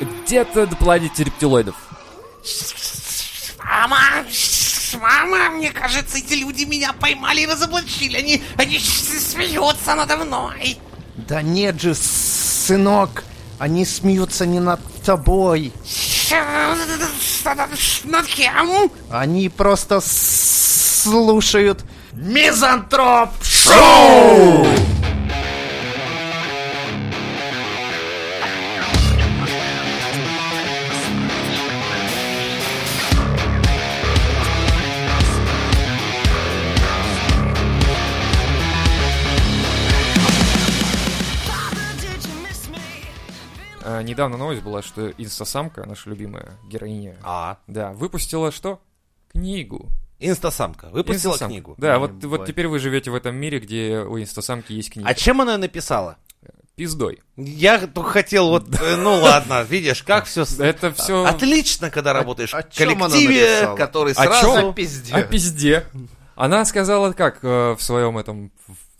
где-то до планете рептилоидов. Мама, мама, мне кажется, эти люди меня поймали и разоблачили. Они, они смеются надо мной. Да нет же, сынок, они смеются не над тобой. Над кем? Они просто слушают Мизантроп Шоу! Недавно новость была, что инстасамка, наша любимая героиня, А, да, выпустила что? Книгу. инстасамка выпустила Инстасамка. книгу. Да, вот, вот теперь вы живете в этом мире, где у инстасамки есть книга. А чем она написала? Пиздой. Я только хотел вот, э, ну ладно, видишь, как все... Это все Отлично, когда работаешь о в чем она коллективе, который сразу... О пизде. о пизде. Она сказала как э, в своем этом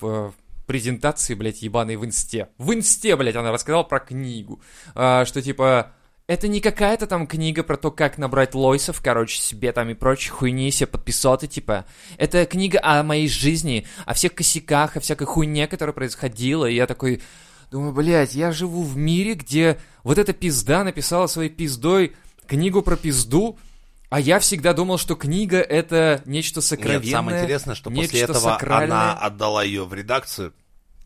в, презентации, блядь, ебаной в инсте. В инсте, блядь, она рассказала про книгу. А, что типа это не какая-то там книга про то, как набрать лойсов, короче, себе там и прочей хуйни, себе подписоты, типа. Это книга о моей жизни, о всех косяках, о всякой хуйне, которая происходила. И я такой, думаю, блядь, я живу в мире, где вот эта пизда написала своей пиздой книгу про пизду, а я всегда думал, что книга это нечто сокровенное. Нет, самое интересное, что после этого сакральное. она отдала ее в редакцию,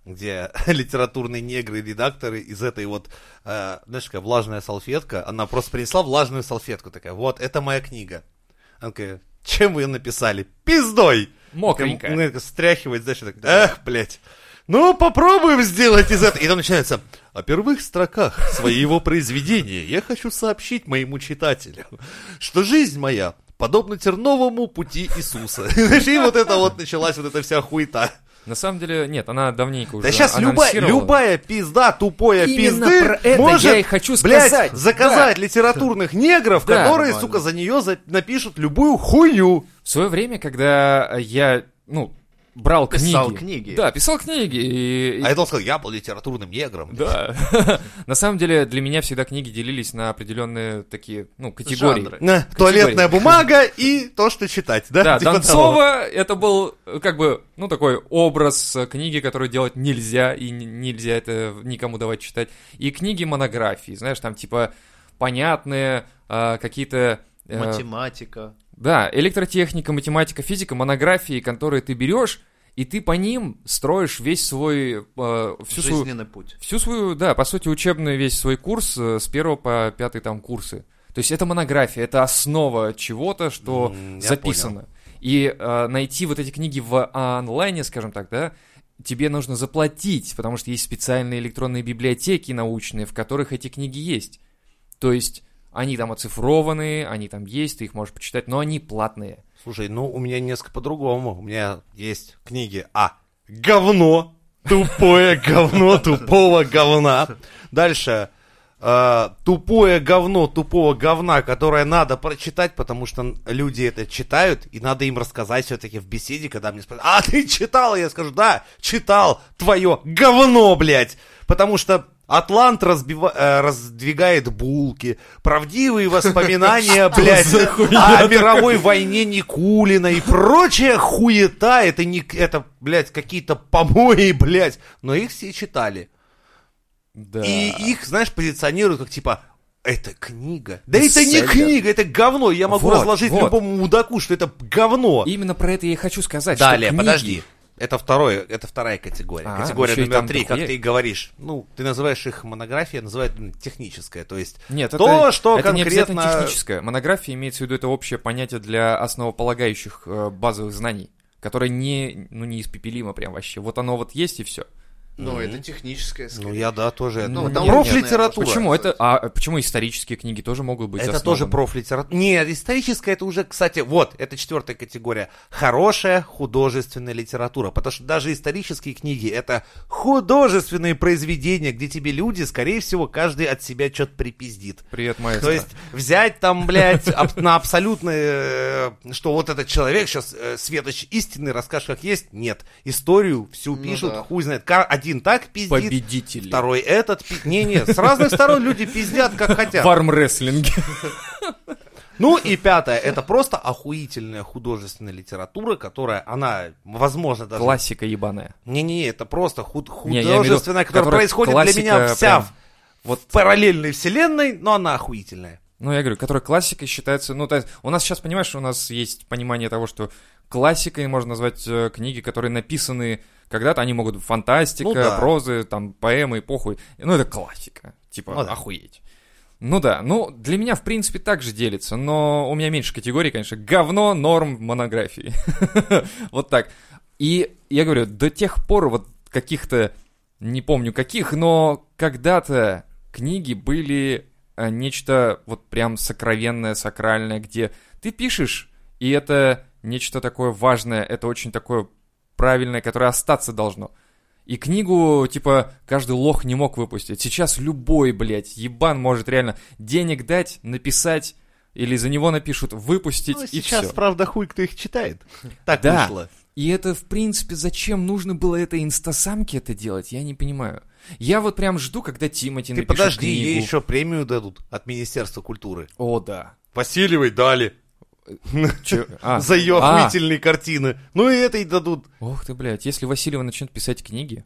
где литературные негры и редакторы из этой вот, э, знаешь, такая влажная салфетка, она просто принесла влажную салфетку, такая, вот, это моя книга. Она такая, чем вы ее написали? Пиздой! Мокренькая. Такая, ну, Стряхивает, знаешь, так, эх, блядь. Ну, попробуем сделать из этого. И там начинается, о первых строках своего произведения я хочу сообщить моему читателю, что жизнь моя подобна терновому пути Иисуса. И вот это вот началась вот эта вся хуета. На самом деле, нет, она давненько уже Да сейчас любая, любая пизда, тупая Именно пизды про это может, я и хочу блядь, сказать. заказать литературных негров, Да. которые, Нормально. сука, за нее за- напишут любую хуйню. В свое время, когда я, ну, брал Писал книги. книги. Да, писал книги. И, и- А я должен сказать, я был литературным негром. Да. На самом деле, для меня всегда книги делились на определенные такие, ну, категории. Туалетная бумага и то, что читать, да? Да, Типа. Донцова это был как бы, ну, такой образ книги, которую делать нельзя, и нельзя это никому давать читать. И книги монографии, знаешь, там типа понятные э, какие-то... э, Математика. Да, электротехника, математика, физика, монографии, которые ты берешь, и ты по ним строишь весь свой... э, всю свою Жизненный путь. Всю свою, да, по сути, учебный весь свой курс э, с первого по пятый там курсы. То есть это монография, это основа чего-то, что я записано. И э, найти вот эти книги в онлайне, скажем так, да, тебе нужно заплатить, потому что есть специальные электронные библиотеки научные, в которых эти книги есть. То есть они там оцифрованные, они там есть, ты их можешь почитать, но они платные. Слушай, ну у меня несколько по-другому. У меня есть книги А. Говно. Тупое говно тупого говна. Дальше. э, тупое говно тупого говна, которое надо прочитать, потому что люди это читают, и надо им рассказать все-таки в беседе, когда мне спрашивают, а ты читал? Я скажу, да, читал твое говно, блядь. Потому что Атлант разбива- э, раздвигает булки, правдивые воспоминания, блядь, о мировой войне Никулина и прочая хуета, это не, это, блядь, какие-то помои, блядь, но их все читали. Да. И их, знаешь, позиционируют как типа, это книга. Да это не книга, это говно. Я могу Вот, разложить вот. любому мудаку, что это говно. Именно про это я и хочу сказать. Далее, что книги- подожди. Это второе, это вторая категория. А, категория номер три, как ты и говоришь. Ну, ты называешь их монография, называют м, техническая. То есть Нет, то, это, что это не конкретно... техническое. Монография имеется в виду это общее понятие для основополагающих э, базовых знаний, которое не, ну, неиспепелимо прям вообще. Вот оно вот есть и все. Ну, это техническое, Ну, я, да, тоже. Ну, это профлитература. Почему это? А почему исторические книги тоже могут быть? Это основаны? тоже профлитература. Нет, историческая это уже, кстати, вот, это четвертая категория. Хорошая художественная литература. Потому что даже исторические книги это художественные произведения, где тебе люди, скорее всего, каждый от себя что-то припиздит. Привет, маэстро. То есть взять там, блядь, аб- на абсолютное, э, что вот этот человек сейчас светоч истины расскажет, как есть, нет. Историю всю Ну пишут, да. хуй знает. Один один так пиздит, Победители. второй этот пи- Не-не, с разных сторон люди пиздят, как хотят. В армрестлинге. Ну и пятое, это просто охуительная художественная литература, которая, она, возможно, даже... Классика ебаная. Не-не, это просто худ- Не, художественная, которая которая происходит для меня вся прям. в, вот в параллельной вселенной, но она охуительная. Ну, я говорю, которая классикой считается... Ну, то есть, у нас сейчас, понимаешь, у нас есть понимание того, что классикой можно назвать э, книги, которые написаны когда-то, они могут фантастика, Ну да. прозы, там, поэмы, похуй. Ну, это классика. Типа, Ну да. охуеть. Ну да, ну, для меня, в принципе, так же делится, но у меня меньше категорий, конечно. Говно, норм, монографии. Вот так. И я говорю, до тех пор вот каких-то, не помню каких, но когда-то книги были э, нечто вот прям сокровенное, сакральное, где ты пишешь, и это нечто такое важное, это очень такое правильное, которое остаться должно. И книгу, типа, каждый лох не мог выпустить. Сейчас любой, блядь, ебан может реально денег дать, написать, или за него напишут, выпустить, Ну, и сейчас, все. правда, хуй кто их читает. Так Да. вышло. И это, в принципе, зачем нужно было это инстасамке это делать, я не понимаю. Я вот прям жду, когда Тимати Ты напишет подожди, книгу. ей еще премию дадут от Министерства культуры. О, да. Васильевой дали за ее а, охуительные картины. Ну и этой дадут. Ох ты, блядь, если Васильева начнет писать книги,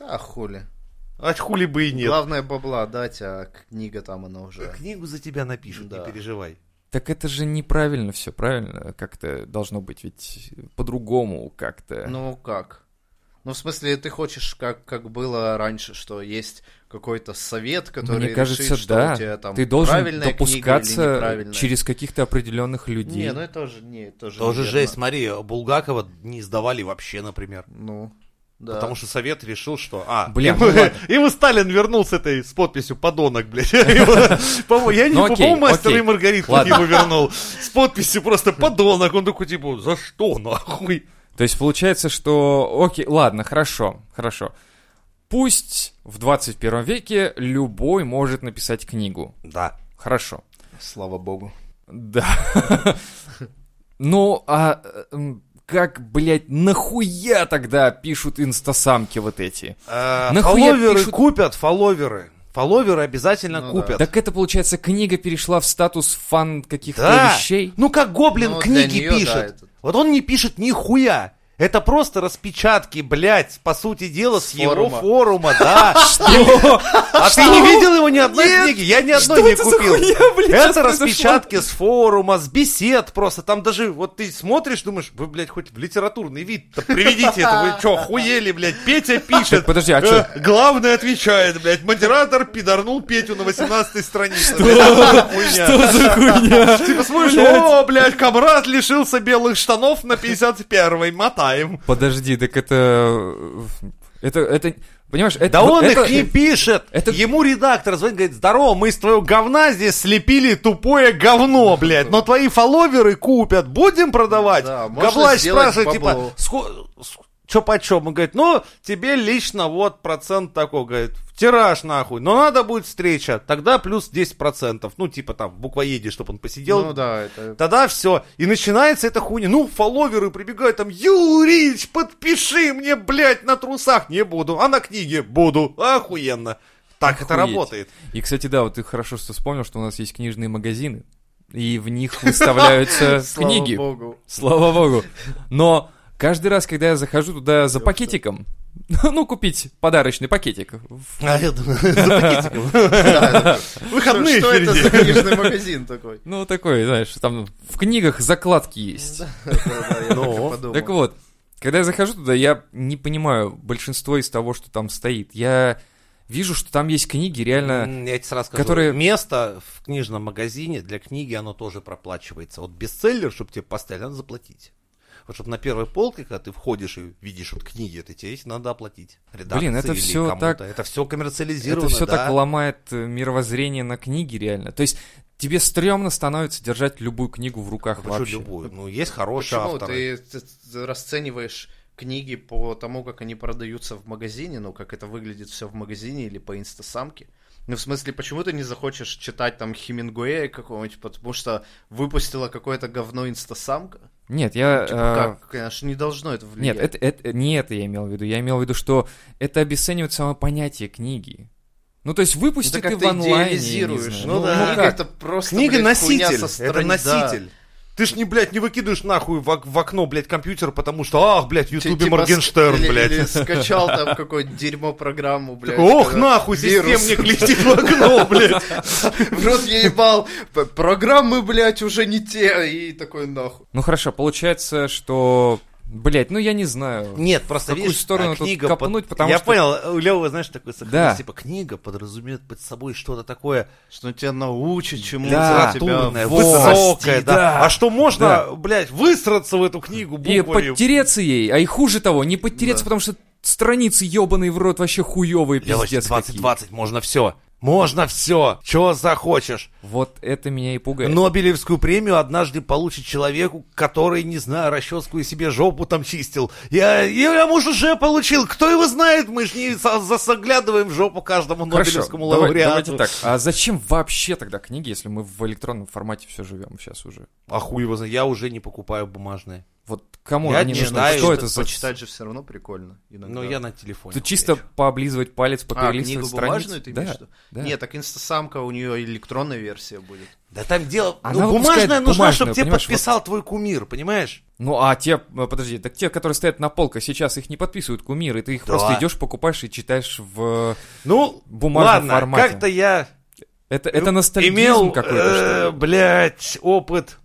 А хули. А хули бы и нет. Главное бабла дать, а книга там она уже. Книгу за тебя напишут, Да. не переживай. так это же неправильно все, правильно? Как-то должно быть, ведь по-другому как-то. Ну как? Ну, в смысле, ты хочешь, как, как было раньше, что есть какой-то совет, который Мне кажется, решит, что да. у тебя там Ты должен правильная книга или допускаться через каких-то определенных людей. Не, ну это тоже, не, тоже Тоже неверно. жесть, смотри, Булгакова не издавали вообще, например. Ну, да. Потому что совет решил, что... А, Бля, ему, ну ему Сталин вернул с этой, с подписью «подонок», блядь. Я не Ну, по-моему, мастера и Маргариту ему вернул. С подписью просто «подонок». Он такой, типа, за что, нахуй? То есть получается, что... Окей, ладно, хорошо, хорошо. Пусть в 21 веке любой может написать книгу. Да. Хорошо. Слава богу. Да. Ну, а как, блядь, нахуя тогда пишут инстасамки вот эти? Э, Нахуя Фолловеры пишут- купят, фолловеры. Фолловеры обязательно Ну купят. Так это, получается, книга перешла в статус фан каких-то Да. вещей? Ну как Гоблин Ну, книги неё, да, пишет. это- Вот он не пишет нихуя. Это просто распечатки, блядь, по сути дела, с, С его форума. форума, да. А ты не видел его ни одной книги? Я ни одной не купил. Это распечатки с форума, с бесед просто. Там даже, вот ты смотришь, думаешь, вы, блядь, хоть в литературный вид-то приведите это. Вы что, хуели, блядь? Петя пишет. Подожди, а Э, чё? Главный отвечает, блядь, модератор пидорнул Петю на 18 странице. Что за хуйня? Типа смотришь, о, блядь, комрад лишился белых штанов на 51-й, мотаем. Подожди, так это... Это, это, понимаешь, это... Да вот он это- их не пишет. это- Ему редактор звонит, говорит, здорово, мы из твоего говна здесь слепили тупое говно, блядь, но твои фолловеры купят, будем продавать? Да, сделать спрашивает, бабло. типа, «Ско- с- чё почем? Он говорит, ну, тебе лично вот процент такой, говорит, в тираж нахуй, но надо будет встреча, тогда плюс 10%, ну, типа там, в буквоеде, чтобы он посидел, Ну да, это... Тогда все. И начинается эта хуйня. Ну, фолловеры прибегают там, Юрич, подпиши мне, блядь, на трусах. Не буду. А на книге буду. Охуенно. Так это Охуеть. работает. И, кстати, да, вот ты хорошо что вспомнил, что у нас есть книжные магазины, и в них выставляются Слава книги. богу. Слава богу. Но каждый раз, когда я захожу туда за пакетиком, ну, купить подарочный пакетик. А я думаю, за пакетиком. Выходные Что это за книжный магазин такой? Ну, такой, знаешь, там в книгах закладки есть. Так вот, когда я захожу туда, я не понимаю большинство из того, что там стоит. Я вижу, что там есть книги, реально... Я тебе сразу скажу, которые- место в книжном магазине для книги, оно тоже проплачивается. Вот бестселлер, чтобы тебе поставили, надо заплатить. Вот чтобы на первой полке, когда ты входишь и видишь вот книги, это тебе есть, надо оплатить. Редакции Блин, это кому-то. так- Это все коммерциализировано, Это все да. так ломает э, мировоззрение на книги, реально. То есть тебе стрёмно становится держать любую книгу в руках Почему вообще. любую? Ну, есть хорошие Почему авторы. ты, ты расцениваешь книги по тому, как они продаются в магазине, ну, как это выглядит все в магазине или по инстасамке. Ну, в смысле, почему ты не захочешь читать там Хемингуэя какого-нибудь, потому что выпустила какое-то говно инстасамка? Нет, я... Типа, э, как? Конечно, не должно это влиять. Нет, это, это, не это я имел в виду. Я имел в виду, что это обесценивает само понятие книги. Ну, то есть выпусти Это ты как в ты онлайне, я не идеализируешь. знаю. Ну да. книга как? это просто, Книга блядь, хуйня носитель, со это страни- да. Ты ж не, блядь, не выкидываешь нахуй в, ок- в окно, блядь, компьютер, потому что, ах, блядь, в Ютубе Моргенштерн, или- блядь. Или скачал там какое-то дерьмо программу, блядь. Ох, нахуй, системник летит в окно, блядь. В рот я ебал. Программы, блядь, уже не те. И такой нахуй. Ну, хорошо, получается, что... Блять, ну я не знаю. Нет, просто В какую видишь, сторону а тут книга копнуть, под- потому Я что- понял, у Лёвы, знаешь, такой Да. сохранность, типа книга подразумевает под собой что-то такое Что тебя научит чему-то. Да, тебя высокое, да. Да. А что можно, Да. блядь, высраться в эту книгу И буквами? подтереться ей, а и хуже того, не подтереться, Да. потому что страницы ебаные в рот вообще хуевые, Лёва, пиздец 2020 можно все. Можно все, что захочешь. Вот это меня и пугает. Нобелевскую премию однажды получит человеку, который, не знаю, расческу и себе жопу там чистил. Я, я, может, уже получил. Кто его знает? Мы же не засоглядываем в жопу каждому Хорошо, Нобелевскому давай- лауреату. давайте так. А зачем вообще тогда книги, если мы в электронном формате все живем сейчас уже? А хуй его знает, я уже не покупаю бумажные. Вот кому Я они не нужны? знаю, Что это за... Почитать же все равно прикольно. иногда. Но я на телефоне. Тут чисто хуячу. пооблизывать палец, А, поперелистывать книгу страницы. бумажную ты имеешь в да, виду? да. Нет, так инстасамка, у нее электронная версия будет. Да там дело... Она ну, бумажная нужна, чтобы тебе подписал твой кумир, понимаешь? Ну, а те, э, подожди, так те, которые стоят на полках, сейчас их не подписывают кумиры, ты их Да. просто идешь, покупаешь и читаешь в... Ну, Бумажном ладно, формате. как-то я Это, это ностальгизм имел, какой-то, э, что ли? блядь, опыт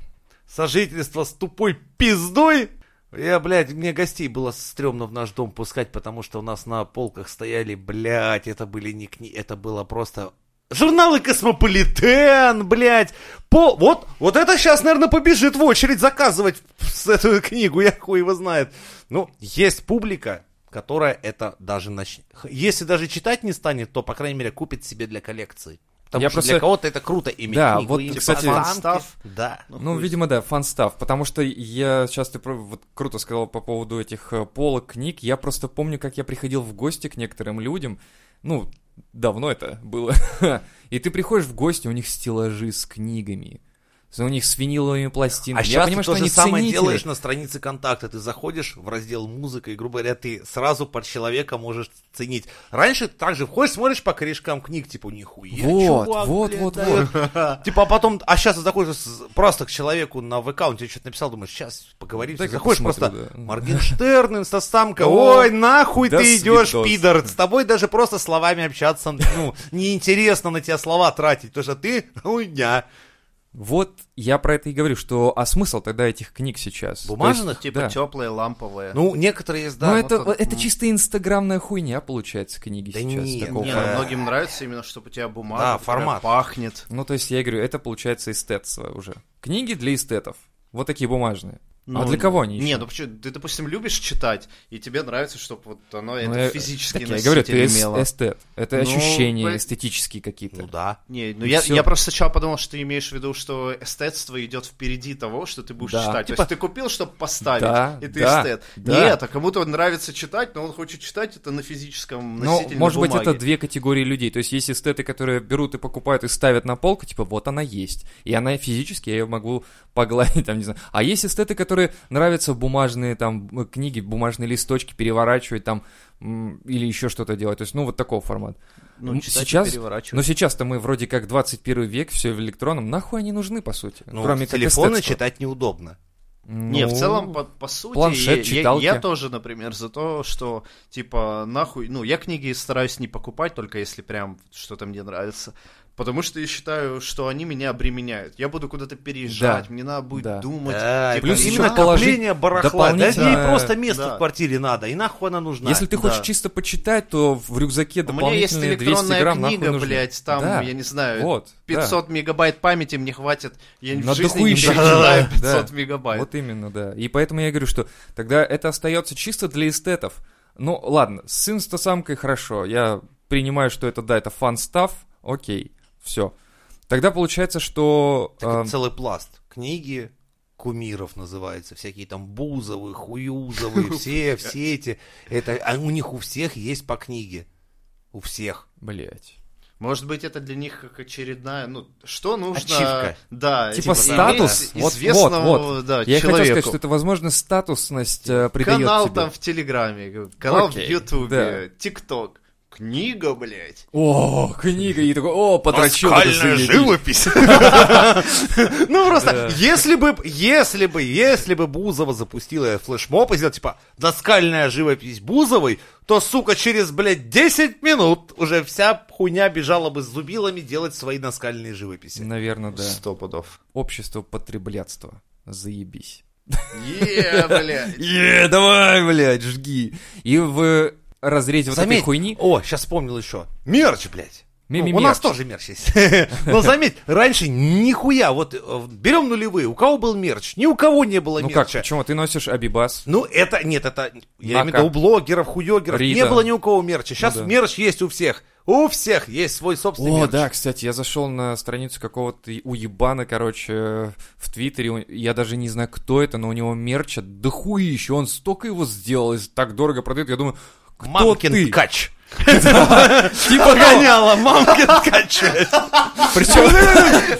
сожительства с тупой пиздой. Я, блядь, мне гостей было стрёмно в наш дом пускать, потому что у нас на полках стояли, блядь, это были не книги, это было просто... Журналы Космополитен, блядь. По... Вот, вот это сейчас, наверное, побежит в очередь заказывать эту книгу, я хуй его знает. Ну, есть публика, которая это даже начнет. Если даже читать не станет, то, по крайней мере, купит себе для коллекции. Потому Я что просто- для кого-то это круто иметь Да, книгу. вот, и кстати, фанстав. Да. Ну, хуй видимо, да, фан-став, потому что я сейчас ты вот круто сказал по поводу этих э, полок книг, я просто помню, как я приходил в гости к некоторым людям, ну, давно это было, и ты приходишь в гости, у них стеллажи с книгами, у них с виниловыми пластинками, А я понимаю, ты что то же они самое ценители. делаешь на странице контакта. Ты заходишь в раздел музыка, и, грубо говоря, ты сразу под человека можешь ценить. Раньше ты также входишь, смотришь по корешкам книг, типа, нихуя, Вот, чувак, вот, блядь, вот, дает». Типа, а потом, а сейчас ты заходишь просто к человеку на ВК, он тебе что-то написал, думаешь, сейчас поговорим. Дай-ка Заходишь посмотрю, просто, да. Моргенштерн, инстасамка, ой, нахуй ты идешь, свидос. пидор. С тобой даже просто словами общаться, ну, неинтересно на тебя слова тратить, потому что ты хуйня. Вот я про это и говорю, что а смысл тогда этих книг сейчас? Бумажных? есть, Типа да. теплые, ламповые. Ну, некоторые есть, Ну, да. это, вот это чисто инстаграмная хуйня, получается, книги Да сейчас. нет, такого Не, формата. ну, многим нравится именно, чтобы у тебя бумага Да, формат. пахнет. Ну, то есть, я говорю, это получается эстетство уже. Книги для эстетов. Вот такие бумажные. А для кого они еще? Не, ну почему? Ты, допустим, любишь читать, и тебе нравится, чтобы вот оно Ну, это физически так я говорю, эс- имело. эстет. Это Ну, ощущения вы- эстетические какие-то. Ну да. Не, ну Ну, я, я просто сначала подумал, что ты имеешь в виду, что эстетство идет впереди того, что ты будешь Да. читать. Типа- То есть ты купил, чтобы поставить, Да, и ты да, эстет. да. Нет, а кому-то нравится читать, но он хочет читать это на физическом Ну, носителе на может быть, бумаге. это две категории людей. То есть есть эстеты, которые берут и покупают и ставят на полку, типа, вот она есть. И она физически, я ее могу погладить, там, не знаю. А есть эстеты, которые нравятся бумажные, там, м, книги, бумажные листочки переворачивать, там, или еще что-то делать. То есть, ну, вот такого формата. Ну, Ну, сейчас-. Но сейчас-то мы вроде как 21 век, все в электронном. Нахуй они нужны, по сути? Ну, Кроме телефона читать неудобно. Не, в Ну, целом, по, по сути, планшет, я- я, читалки. я тоже, например, за то, что, типа, нахуй, ну, я книги стараюсь не покупать, только если прям что-то мне нравится, потому что я считаю, что они меня обременяют. Я буду куда-то переезжать, Да. мне надо будет Да. думать. Да, типа, плюс именно накопление барахла. Да ей просто место Да. в квартире надо, и нахуй она нужна. Если ты Да. хочешь чисто почитать, то в рюкзаке У меня есть дополнительные 200 электронная грамм нахуй книга, блядь, там, Да. я не знаю, Вот, 500 мегабайт памяти мне хватит, я в жизни не перечитаю Да, 500 да. мегабайт. Вот именно, да. И поэтому я говорю, что тогда это остается чисто для эстетов. Ну, ладно, с инстасамкой хорошо. Я принимаю, что это, да, это фан-став. Окей, все. Тогда получается, что... Так э, это целый пласт. Книги, кумиров называется, всякие там Бузовы, Хуюзовы, все, все эти, это, а у них у всех есть по книге, у всех. Блять. Может быть, это для них как очередная, ну, что нужно... Ачивка. Да, Типа иметь статус. Вот, известного, вот, вот. да, Я хотел человеку. сказать, что это, возможно, статусность э, придает Канал тебе. там в Телеграме, канал Окей, в Ютубе, да. Книга, блядь. О, книга, и такой, о, подрочил. это Наскальная живопись. Ну просто, если бы, если бы, если бы Бузова запустила флешмоб и сделала, типа, наскальная живопись Бузовой, то, сука, через, блядь, 10 минут уже вся хуйня бежала бы с зубилами делать свои наскальные живописи. Наверное, да. Сто пудов. Общество потреблятства. Заебись. Е, блядь. Е, давай, блядь, жги. И в разрезе вот этой Заметь, хуйни... о, сейчас вспомнил еще. Мерч, блядь. Ну, у нас тоже мерч есть. Но заметь, раньше нихуя, вот э, берем нулевые, у кого был мерч? Ни у кого не было Ну как, мерча. почему? Ты носишь Абибас? Ну, это, нет, это, я имею в виду у блогеров, хуёгеров, Рита. не было ни у кого мерча. Сейчас Ну да. мерч есть у всех. У всех есть свой собственный О, мерч. да, кстати, я зашел на страницу какого-то уебана, короче, в Твиттере. Я даже не знаю, кто это, но у него мерча да хуище. Он столько его сделал, и так дорого продает. Я думаю, кто Мамкин ты? ткач. Типа того. Погоняла, мамкин ткач. Причем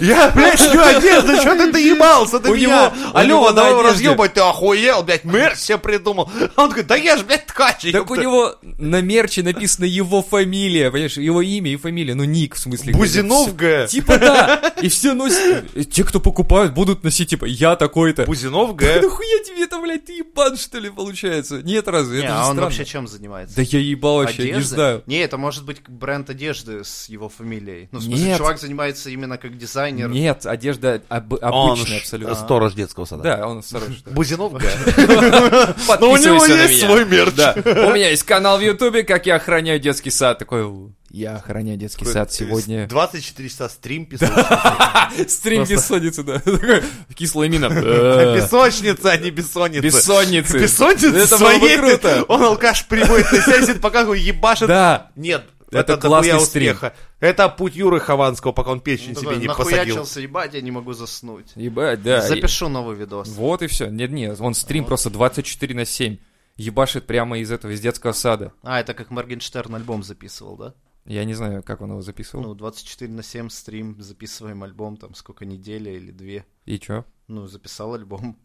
Я, блядь, шью одежду, что ты доебался до У меня? Алло, давай разъебать, ты охуел, блядь, мерч себе придумал. А Он такой, да я ж, блядь, ткач. Так у ёпта». него на мерче написана его фамилия, понимаешь, его имя и фамилия, ну ник в смысле. Бузинов Г. Типа да, и все носят, те, кто покупают, будут носить, типа, я такой-то. Бузинов Да Г. нахуя тебе это, блядь, ты ебан, что ли, получается? Нет, разве? Не, Это же а он вообще чем занимается? Да я ебал вообще, не Одежда? Знаю. Не, это может быть бренд одежды с его фамилией. Ну, в смысле, Нет. чувак занимается именно как дизайнер. Нет, одежда об- Он обычная ж абсолютно. сторож детского сада. Да, он сторож. Бузинов Но у него есть свой мерч. У меня есть канал в Ютубе, как я охраняю детский сад. Такой, «У, я охраняю детский сад сегодня. 24 часа стрим писал. Стрим бессонницы, да. Такой, Кислая мина. Э, Бессонница, а не бессонница. Бессонницы. Бессонница бы своей, круто. Он алкаш приводит на себя, пока он ебашит. Да. Нет, Это это, классный стрим. успеха. Это путь Юры Хованского, пока он печень Ну, себе такой, не посадил. нахуячился, ебать, я не могу заснуть. Ебать, да. Запишу новый видос. Вот и все. Нет, нет, он стрим просто 24 на 7. Ебашит прямо из этого, из детского сада. А, это как Моргенштерн альбом записывал, да? Я не знаю, как он его записывал. Ну, 24 на 7 стрим, записываем альбом, там, сколько, неделя или две. И чё? Ну, записал альбом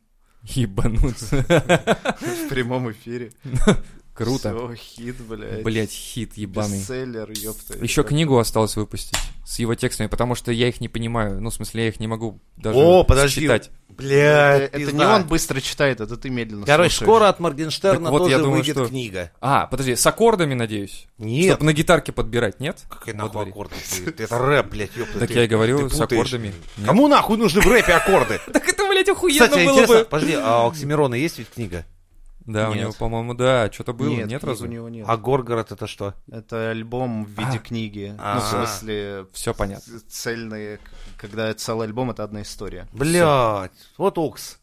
Ебануться. в прямом эфире. Круто. Всё, хит, блядь. Блять, хит ебаный. Бестселлер, ёпта. Еще Это- книгу осталось выпустить с его текстами, потому что я их не понимаю. Ну, в смысле, я их не могу даже О, подожди. читать. Блядь, Это, это не он быстро читает, это ты медленно Короче, слушаешь. скоро от Моргенштерна Так вот, я тоже думаю, выйдет что- книга. А, подожди, с аккордами, надеюсь? Нет. Чтобы на гитарке подбирать, нет? Какие нахуй дворе. аккорды? Это рэп, блядь, ёпта. Так я и говорю, с аккордами. Кому нахуй нужны в рэпе аккорды? Так это, блядь, охуенно Кстати, было интересно, бы. подожди, а у Оксимирона есть ведь книга? Да, у Нет. него, по-моему, да, что-то было, Нет, нет, разве? у него нет. А Горгород это что? Это альбом в виде А. книги. Ну, А. в смысле, Все понятно. цельные, когда целый альбом, это одна история. Блядь, вот Окс.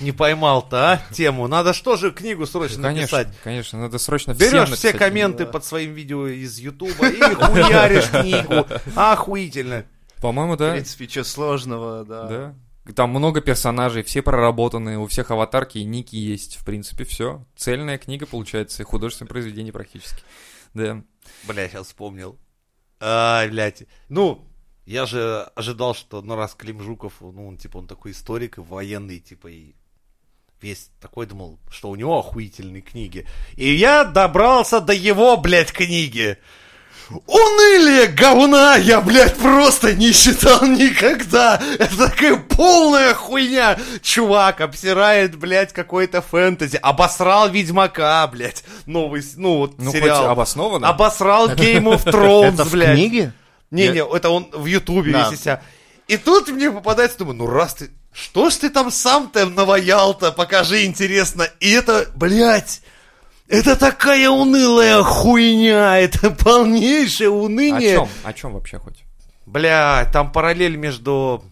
Не поймал-то, а, тему. Надо что же книгу срочно Конечно, написать? конечно, надо срочно Берешь все написать. комменты под своим видео из Ютуба и хуяришь книгу. Охуительно. По-моему, В да. принципе, что сложного, да. Да. Там много персонажей, все проработанные, у всех аватарки и ники есть, в принципе, все. Цельная книга получается, художественное произведение практически. Да. Бля, сейчас вспомнил. Ай, блядь. Ну, я же ожидал, что, ну, раз Клим Жуков, ну, он, типа, он такой историк и военный, типа, и весь такой думал, что у него охуительные книги. И я добрался до его, блядь, книги. Унылие говна я, блядь, просто не считал никогда. Это такая полная хуйня. Чувак обсирает, блядь, какой-то фэнтези. Обосрал Ведьмака, блядь. Новый, ну, вот Ну, хоть сериал. обоснованно. Обосрал Game of Thrones, Это в блядь. книге? Не-не, это он в Ютубе Да. весь. И тут мне попадается, думаю, ну раз ты... Что ж ты там сам-то наваял-то, покажи, интересно. И это, блядь, это такая унылая хуйня, это полнейшее О уныние. чем? О чем вообще хоть? Бля, там параллель между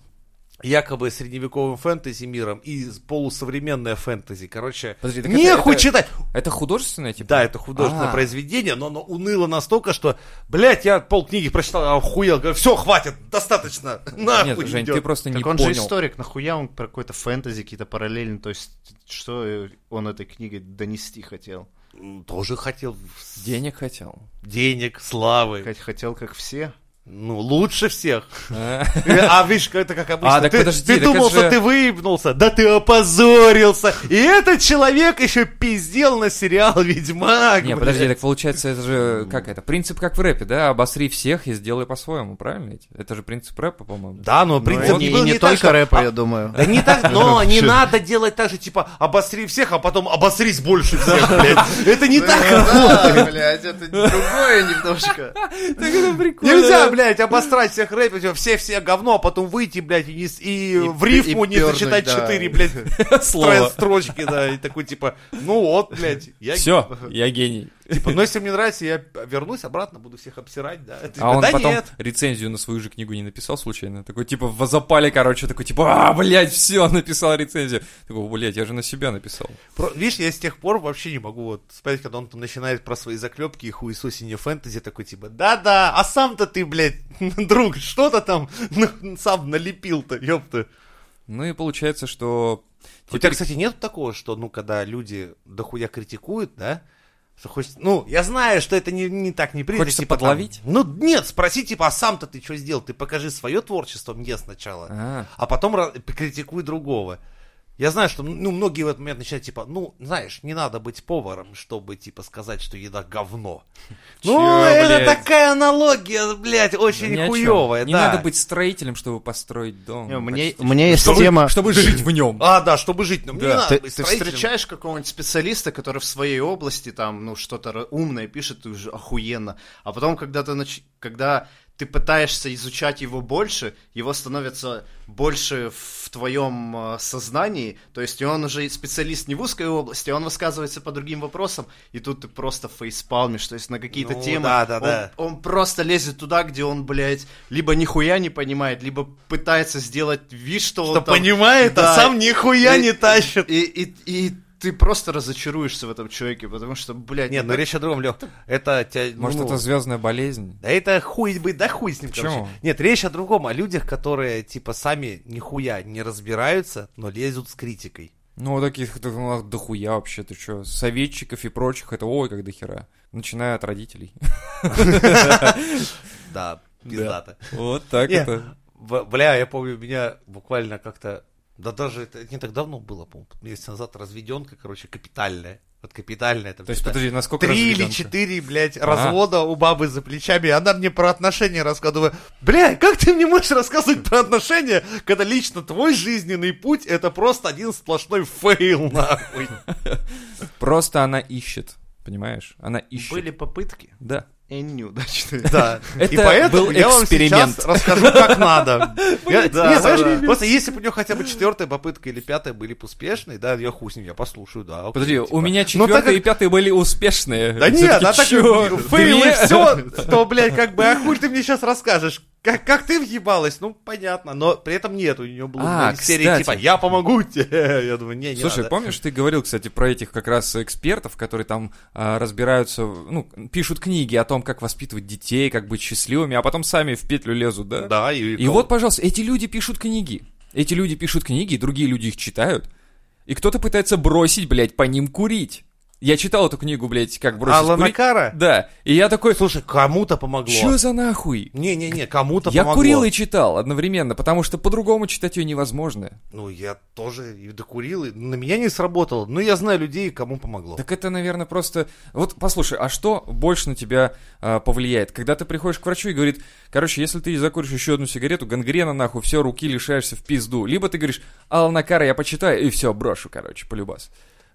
якобы средневековым фэнтези миром и полусовременное фэнтези. Короче, Подожди, так нехуй это- читать. Это художественное, типа? Да, это художественное А. произведение, но оно уныло настолько, что, блядь, я полкниги прочитал, охуел, говорю, все, хватит, достаточно, нахуй Нет, Жень, идёт». ты просто не Так он понял. же историк, нахуя он про какой-то фэнтези, какие-то параллели, то есть что он этой книгой донести хотел? Тоже хотел Денег хотел. денег, славы. Хотел, как все? Ну, лучше всех. А, А видишь, это как обычно. А, так ты, подожди, ты так думал, что же- ты выебнулся, да ты опозорился. И этот человек еще пиздел на сериал Ведьмак. Не, блядь. подожди, так получается, это же, как это, принцип как в рэпе, да? Обосри всех и сделай по-своему, правильно ведь? Это же принцип рэпа, по-моему. Да, но Ну, принцип и был не, так, только что- рэпа, а, я думаю. Да не так, но не надо делать так же, типа, обосри всех, а потом обосрись больше всех, блядь. Это не так. Да, блядь, это другое немножко. Так это прикольно. Нельзя, блядь, обосрать всех рэперов, все-все говно, а потом выйти, блядь, и, не и в рифму и не пёрнуть, зачитать да. четыре, блядь, Слово. строчки, да, и такой, типа, ну вот, блядь, я... Все, я гений. Типа, ну если мне нравится, я вернусь обратно, буду всех обсирать, да. Типа, А он да потом нет. рецензию на свою же книгу не написал случайно? Такой, типа, в запале, короче, такой, типа, а, блядь, все, написал рецензию. Такой, блядь, я же на себя написал. Про- Видишь, я с тех пор вообще не могу вот смотреть, когда он там начинает про свои заклепки и хуесосение фэнтези, такой типа, да-да, а сам-то ты, блядь, друг, что-то там сам налепил-то, ёпта. Ну и получается, что... У тебя, кстати, нет такого, что, ну, когда люди дохуя критикуют, да, что хочется, ну, я знаю, что это не, не так не принято. Хочется типа, там, подловить? ну, нет, спроси, типа, а сам-то ты что сделал? Ты покажи свое творчество мне сначала, А. а потом ра- критикуй другого. Я знаю, что, ну, многие в этот момент начинают, типа, ну, знаешь, не надо быть поваром, чтобы, типа, сказать, что еда говно. Чё, ну, это блядь? такая аналогия, блядь, очень чём. хуевая, Не да. надо быть строителем, чтобы построить дом. Не, Мне, мне есть Чтобы- тема... Чтобы жить в нем. А, да, чтобы жить, но мне не Да. надо Ты, быть ты встречаешь какого-нибудь специалиста, который в своей области там, ну, что-то умное пишет, ты уже охуенно. А потом, когда ты, нач... когда ты пытаешься изучать его больше, его становится больше в твоем э, сознании, то есть и он уже специалист не в узкой области, он высказывается по другим вопросам, и тут ты просто фейспалмишь, то есть на какие-то Ну, темы да, да, он, да. он просто лезет туда, где он, блядь, либо нихуя не понимает, либо пытается сделать вид, что, Что он там... понимает, а Да. сам нихуя И- не тащит. И, и, и ты просто разочаруешься в этом человеке, потому что, блядь... Нет, ну ну речь о другом, Лёх. Это тебя, Может, ну, это звездная болезнь? Да это хуй быть, да хуй с ним, Почему? короче. Нет, речь о другом, о людях, которые, типа, сами нихуя не разбираются, но лезут с критикой. Ну, таких так, у нас дохуя вообще, ты что, советчиков и прочих, это ой, как дохера. Начиная от родителей. Да, пиздато. Вот так это. Бля, я помню, меня буквально как-то, да даже это не так давно было, по-моему, месяц назад разведенка, короче, капитальная. Вот капитальная. Там, То есть, подожди, насколько Три или четыре, блядь, развода у бабы за плечами. и Она мне про отношения рассказывает. Бля, как ты мне можешь рассказывать про отношения, когда лично твой жизненный путь это просто один сплошной fail, нахуй. Просто она ищет, понимаешь? Она ищет. Были попытки, Да. И они неудачные. Да. Это и поэтому был я вам сейчас расскажу, как надо. Я- Да, не, знаешь, да. просто если бы у него хотя бы четвертая попытка или пятая были бы успешные, да, я хуй с ним, я послушаю, да. окей, Подожди, типа. у меня четвертый как- и пятый были успешные. Да нет, Всё-таки а так фейлы все, то, блядь, как бы, а хуй ты мне сейчас расскажешь? Как, как ты въебалась? Ну, понятно, но при этом нет, у нее было А, серии типа «Я помогу тебе». Я думаю, не, не Слушай, надо. помнишь, ты говорил, кстати, про этих как раз экспертов, которые там а, разбираются, ну, пишут книги о том, как воспитывать детей, как быть счастливыми, а потом сами в петлю лезут, да? Да, и, И вот, пожалуйста, эти люди пишут книги. Эти люди пишут книги, другие люди их читают. И кто-то пытается бросить, блядь, по ним курить. Я читал эту книгу, блядь, как бросить Алана курить. Кара? Да. И я такой, Слушай, кому-то помогло. чё за нахуй? Не-не-не, кому-то Я помогло. курил и читал одновременно, потому что по-другому читать ее невозможно. Ну, я тоже и докурил, и на меня не сработало. Но я знаю людей, кому помогло. Так это, наверное, просто... Вот послушай, а что больше на тебя а, повлияет? Когда ты приходишь к врачу и говорит, короче, если ты закуришь еще одну сигарету, гангрена нахуй, все, руки лишаешься в пизду. Либо ты говоришь, Алана Кара, я почитаю, и все, брошу, короче, полюбас.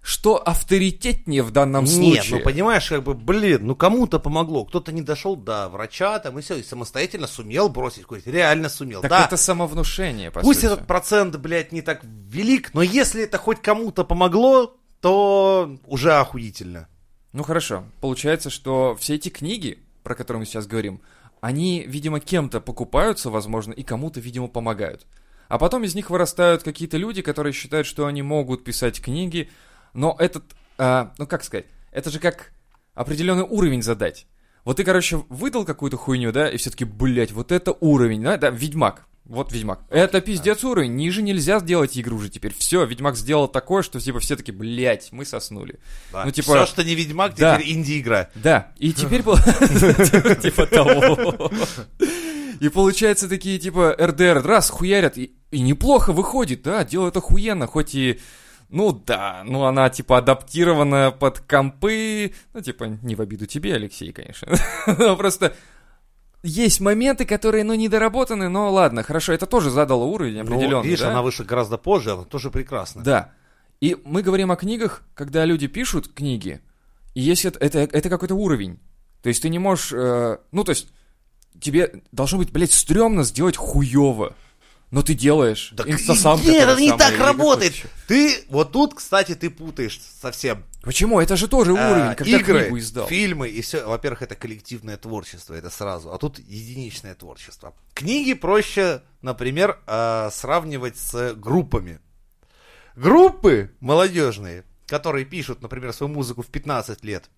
Что авторитетнее в данном Нет, случае? ну понимаешь, как бы, блин, ну кому-то помогло. Кто-то не дошел до врача, там и все, и самостоятельно сумел бросить курить. Реально сумел. Так да, это самовнушение, по пусть сути. этот процент, блядь, не так велик, но если это хоть кому-то помогло, то уже охуительно. Ну хорошо, получается, что все эти книги, про которые мы сейчас говорим, они, видимо, кем-то покупаются, возможно, и кому-то, видимо, помогают. А потом из них вырастают какие-то люди, которые считают, что они могут писать книги, но этот, а, ну как сказать, это же как определенный уровень задать. Вот ты, короче, выдал какую-то хуйню, да, и все-таки, блядь, вот это уровень, да, да, Ведьмак. Вот Ведьмак. Это пиздец уровень, ниже нельзя сделать игру уже теперь. Все, Ведьмак сделал такое, что типа все таки блядь, мы соснули. Да. Ну, типа- Все, что не Ведьмак, Да. теперь инди-игра. Да, и теперь было... Типа того. И получается такие, типа, РДР, раз, хуярят, и, и неплохо выходит, да, делают охуенно, хоть и... Ну да, ну она типа адаптирована под компы, ну типа не в обиду тебе, Алексей, конечно. Но просто есть моменты, которые, ну, недоработаны, но ладно, хорошо, это тоже задало уровень Ну, определенный, видишь, да? она вышла гораздо позже, она тоже прекрасна. Да. И мы говорим о книгах, когда люди пишут книги, и если это, это, это какой-то уровень. То есть ты не можешь... э, ну, то есть тебе должно быть, блядь, стрёмно сделать хуёво. Но ты делаешь. Так Инстасамка нет, это не так работает. Ты, вот тут, кстати, ты путаешь совсем. Почему? Это же тоже уровень, А, когда игры, книгу издал. фильмы и все. Во-первых, это коллективное творчество, это сразу. А тут единичное творчество. Книги проще, например, э, сравнивать с группами. Группы молодежные, которые пишут, например, свою музыку в 15 лет,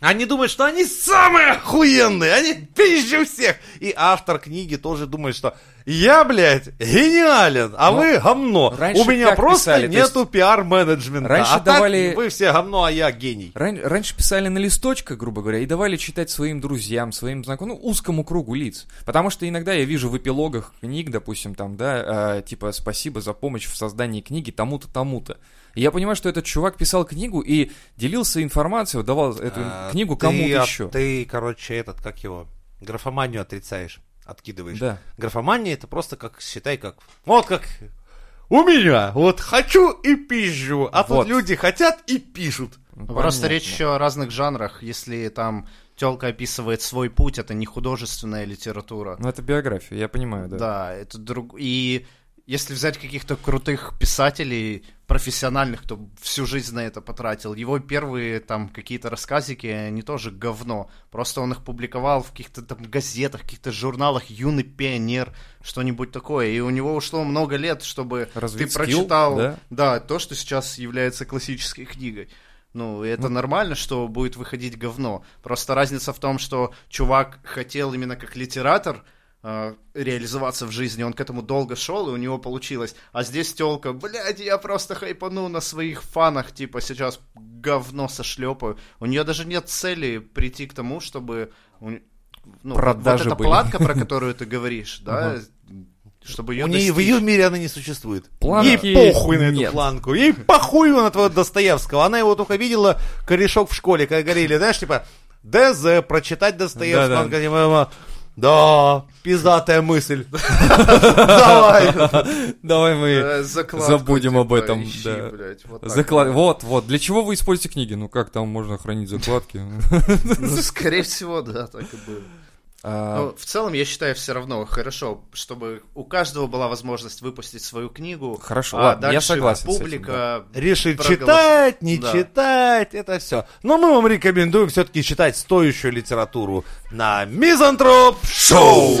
они думают, что они самые охуенные, они пизже всех. И автор книги тоже думает, что я, блядь, гениален, а Но вы говно. У меня просто писали? Нету пиар-менеджмента. раньше а так давали- вы все говно, а я гений. Ран- раньше писали на листочках, грубо говоря, и давали читать своим друзьям, своим знакомым, ну, узкому кругу лиц. Потому что иногда я вижу в эпилогах книг, допустим, там, да, а, типа, спасибо за помощь в создании книги тому-то, тому-то. И я понимаю, что этот чувак писал книгу и делился информацией, давал эту А, книгу кому-то еще. Ты, короче, этот, как его, графоманию отрицаешь, откидываешь. Да. Графомания это просто как, считай, как, вот как у меня, вот хочу и пизжу, а Вот. тут люди хотят и пишут. Просто Понятно. речь еще о разных жанрах. Если там телка описывает свой путь, это не художественная литература. Ну, это биография, я понимаю, да. Да, это друг... И если взять каких-то крутых писателей, профессиональных, кто всю жизнь на это потратил, его первые там какие-то рассказики, они тоже говно. Просто он их публиковал в каких-то там газетах, каких-то журналах «Юный пионер», что-нибудь такое. И у него ушло много лет, чтобы Развить ты скилл, прочитал да? да, то, что сейчас является классической книгой. Ну, это нормально, что будет выходить говно. Просто разница в том, что чувак хотел именно как литератор реализоваться в жизни, он к этому долго шел, и у него получилось. А здесь телка, блядь, я просто хайпану на своих фанах, типа, сейчас говно сошлепаю. У нее даже нет цели прийти к тому, чтобы... Ну, Продажи вот эта были. платка, про которую ты говоришь, да, чтобы ее У нее, в ее мире она не существует. Планки Ей похуй на эту нет. планку. Ей похуй на твоего Достоевского. Она его только видела корешок в школе, когда говорили, знаешь, типа, ДЗ, прочитать Достоевского. Говорит, «Мама, Да, пиздатая мысль. Давай. Давай мы Э, забудем об типа, этом. Вот, вот. Для чего вы используете книги? Ну как там можно хранить закладки? Ну, скорее всего, да, так и было. А, Но в целом, я считаю, все равно хорошо, чтобы у каждого была возможность выпустить свою книгу. Хорошо, а ладно, я дальше согласен с этим, публика Решить проголос- читать, не Да. читать, это все. Но мы вам рекомендуем все-таки читать стоящую литературу на Мизантроп Шоу.